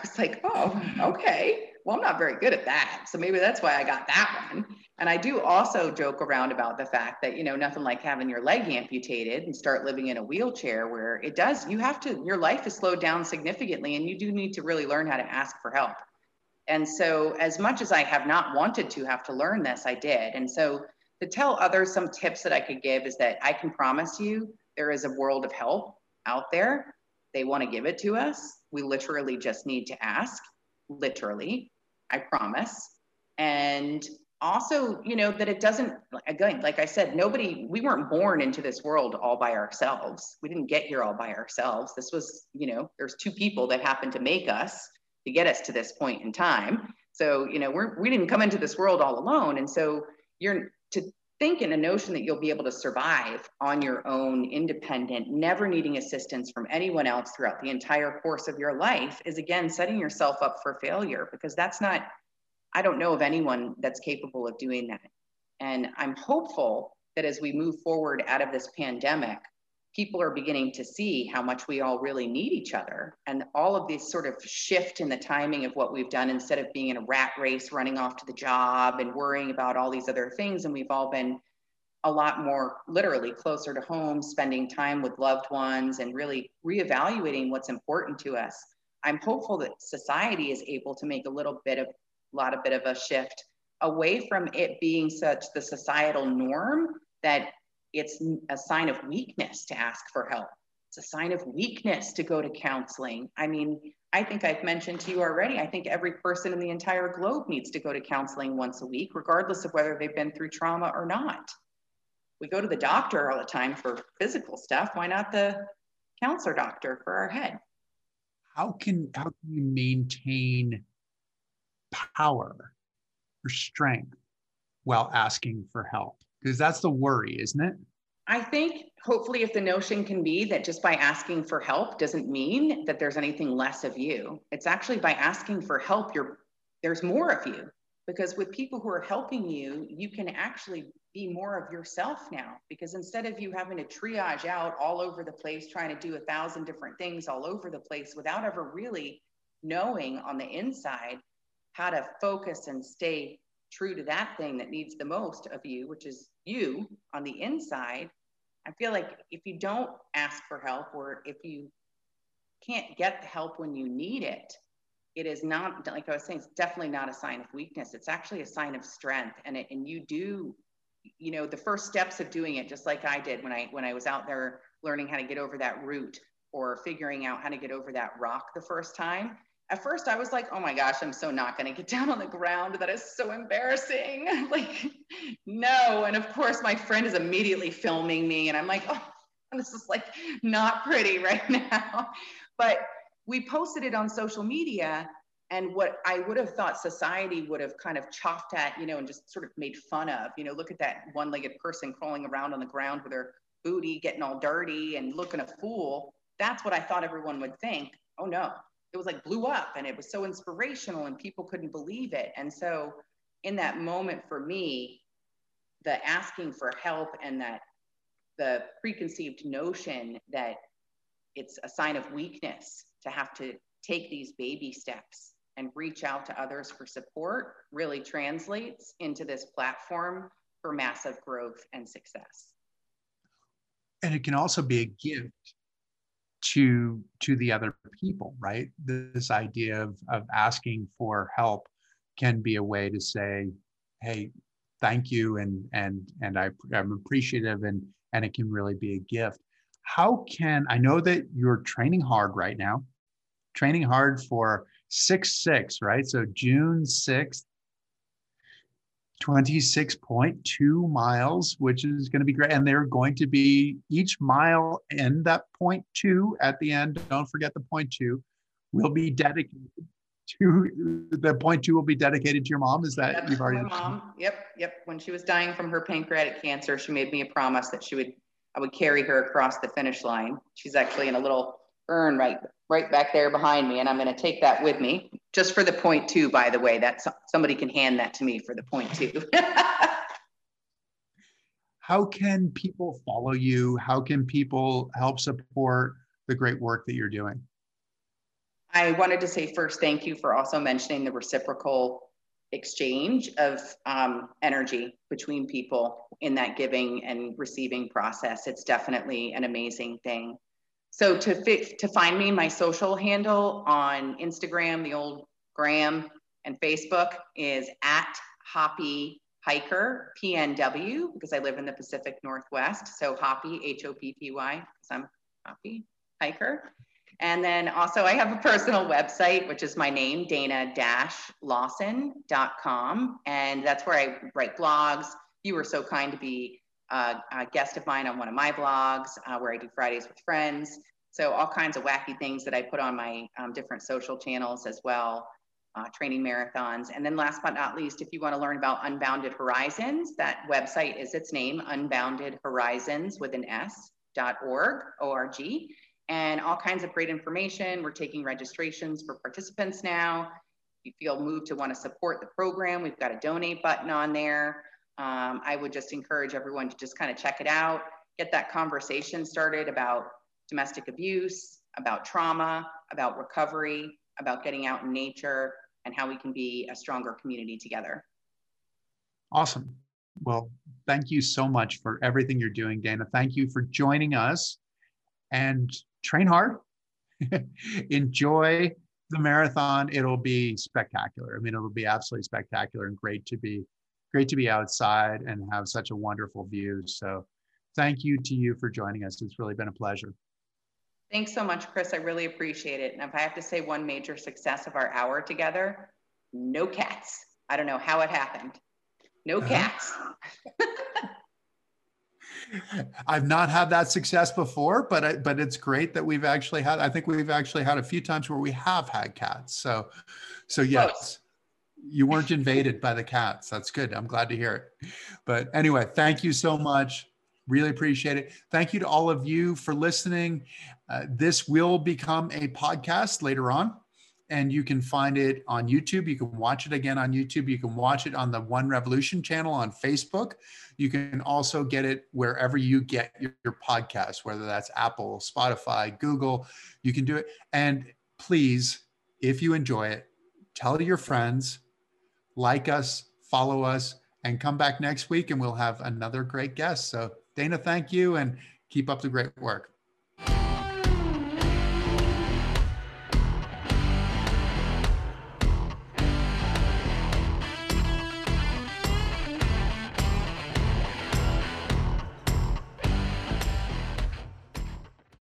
was like, oh, okay well, I'm not very good at that. So maybe that's why I got that one. And I do also joke around about the fact that, you know, nothing like having your leg amputated and start living in a wheelchair where it does, you have to, your life is slowed down significantly and you do need to really learn how to ask for help. And so, as much as I have not wanted to have to learn this, I did. And so, to tell others some tips that I could give is that I can promise you there is a world of help out there. They want to give it to us. We literally just need to ask, literally. I promise. And also, you know, that it doesn't, again, like I said, nobody, we weren't born into this world all by ourselves. We didn't get here all by ourselves. This was, you know, there's two people that happened to make us to get us to this point in time. So, you know, we're, we didn't come into this world all alone. And so you're to think in a notion that you'll be able to survive on your own, independent, never needing assistance from anyone else throughout the entire course of your life is again setting yourself up for failure because that's not, I don't know of anyone that's capable of doing that. And I'm hopeful that as we move forward out of this pandemic, people are beginning to see how much we all really need each other. And all of this sort of shift in the timing of what we've done instead of being in a rat race, running off to the job and worrying about all these other things. And we've all been a lot more literally closer to home, spending time with loved ones and really reevaluating what's important to us. I'm hopeful that society is able to make a little bit of a lot of bit of a shift away from it being such the societal norm that it's a sign of weakness to ask for help. It's a sign of weakness to go to counseling. I mean, I think I've mentioned to you already, I think every person in the entire globe needs to go to counseling once a week, regardless of whether they've been through trauma or not. We go to the doctor all the time for physical stuff. Why not the counselor doctor for our head? How can how can you maintain power or strength while asking for help? Because that's the worry, isn't it? I think hopefully if the notion can be that just by asking for help doesn't mean that there's anything less of you. It's actually by asking for help, you're there's more of you. Because with people who are helping you, you can actually be more of yourself now. Because instead of you having to triage out all over the place, trying to do a thousand different things all over the place without ever really knowing on the inside how to focus and stay true to that thing that needs the most of you, which is you on the inside, I feel like if you don't ask for help or if you can't get the help when you need it, it is not like I was saying, it's definitely not a sign of weakness. It's actually a sign of strength. And it, and you do, you know, the first steps of doing it, just like I did when I when I was out there learning how to get over that root or figuring out how to get over that rock the first time at first I was like, oh my gosh, I'm so not going to get down on the ground. That is so embarrassing. like, no. And of course, my friend is immediately filming me, and I'm like, oh, this is like not pretty right now. But we posted it on social media. And what I would have thought society would have kind of chopped at, you know, and just sort of made fun of, you know, look at that one legged person crawling around on the ground with her booty getting all dirty and looking a fool. That's what I thought everyone would think. Oh no, it was like blew up and it was so inspirational and people couldn't believe it. And so in that moment for me, the asking for help and that the preconceived notion that it's a sign of weakness to have to take these baby steps and reach out to others for support really translates into this platform for massive growth and success. And it can also be a gift to to the other people right? This idea of of asking for help can be a way to say hey thank you and and and I, i'm appreciative and and it can really be a gift. How can i know that you're training hard right now training hard for 6 6 right? So june 6th 26.2 miles, which is going to be great. And they're going to be each mile and that point two at the end. Don't forget the point two will be dedicated to the point two will be dedicated to your mom. Is that you've already? Mom. Yep. Yep. When she was dying from her pancreatic cancer, she made me a promise that she would, I would carry her across the finish line. She's actually in a little urn right right back there behind me and i'm going to take that with me. Just for the point two by the way that somebody can hand that to me for the point two. How can people follow you? How can people help support the great work that you're doing? I wanted to say first thank you for also mentioning the reciprocal exchange of um, energy between people in that giving and receiving process. It's definitely an amazing thing so to to find me, my social handle on Instagram, the old Gram and Facebook is at Hoppy Hiker PNW because I live in the Pacific Northwest. So Hoppy H O P P Y because I'm Hoppy Hiker. And then also I have a personal website, which is my name, dana-lawson.com. And that's where I write blogs. You were so kind to be uh, a guest of mine on one of my blogs uh, where I do Fridays with friends. So all kinds of wacky things that I put on my um, different social channels as well, uh, training marathons. And then last but not least, if you want to learn about Unbounded Horizons, that website is its name, Unbounded Horizons with an S dot org, O-R-G, and all kinds of great information. We're taking registrations for participants now. If you feel moved to want to support the program, we've got a donate button on there. Um, I would just encourage everyone to just kind of check it out. get that conversation started about domestic abuse, about trauma, about recovery, about getting out in nature, and how we can be a stronger community together. Awesome. Well, thank you so much for everything you're doing, Dana. Thank you for joining us and train hard. Enjoy the marathon. It'll be spectacular. I mean, it'll be absolutely spectacular and great to be great to be outside and have such a wonderful view. So thank you to you for joining us. It's really been a pleasure. Thanks so much, Chris. I really appreciate it. And if I have to say one major success of our hour together, no cats. I don't know how it happened. No uh-huh. cats. I've not had that success before, but I, but it's great that we've actually had. I think we've actually had a few times where we have had cats. So, so yes, Close. You weren't invaded by the cats. That's good. I'm glad to hear it. But anyway, thank you so much. Really appreciate it. Thank you to all of you for listening. Uh, this will become a podcast later on, and you can find it on YouTube. You can watch it again on YouTube. You can watch it on the One Revolution channel on Facebook. You can also get it wherever you get your, your podcast, whether that's Apple, Spotify, Google. You can do it. And please, if you enjoy it, tell your friends, like us, follow us, and come back next week and we'll have another great guest. So Dana, thank you and keep up the great work.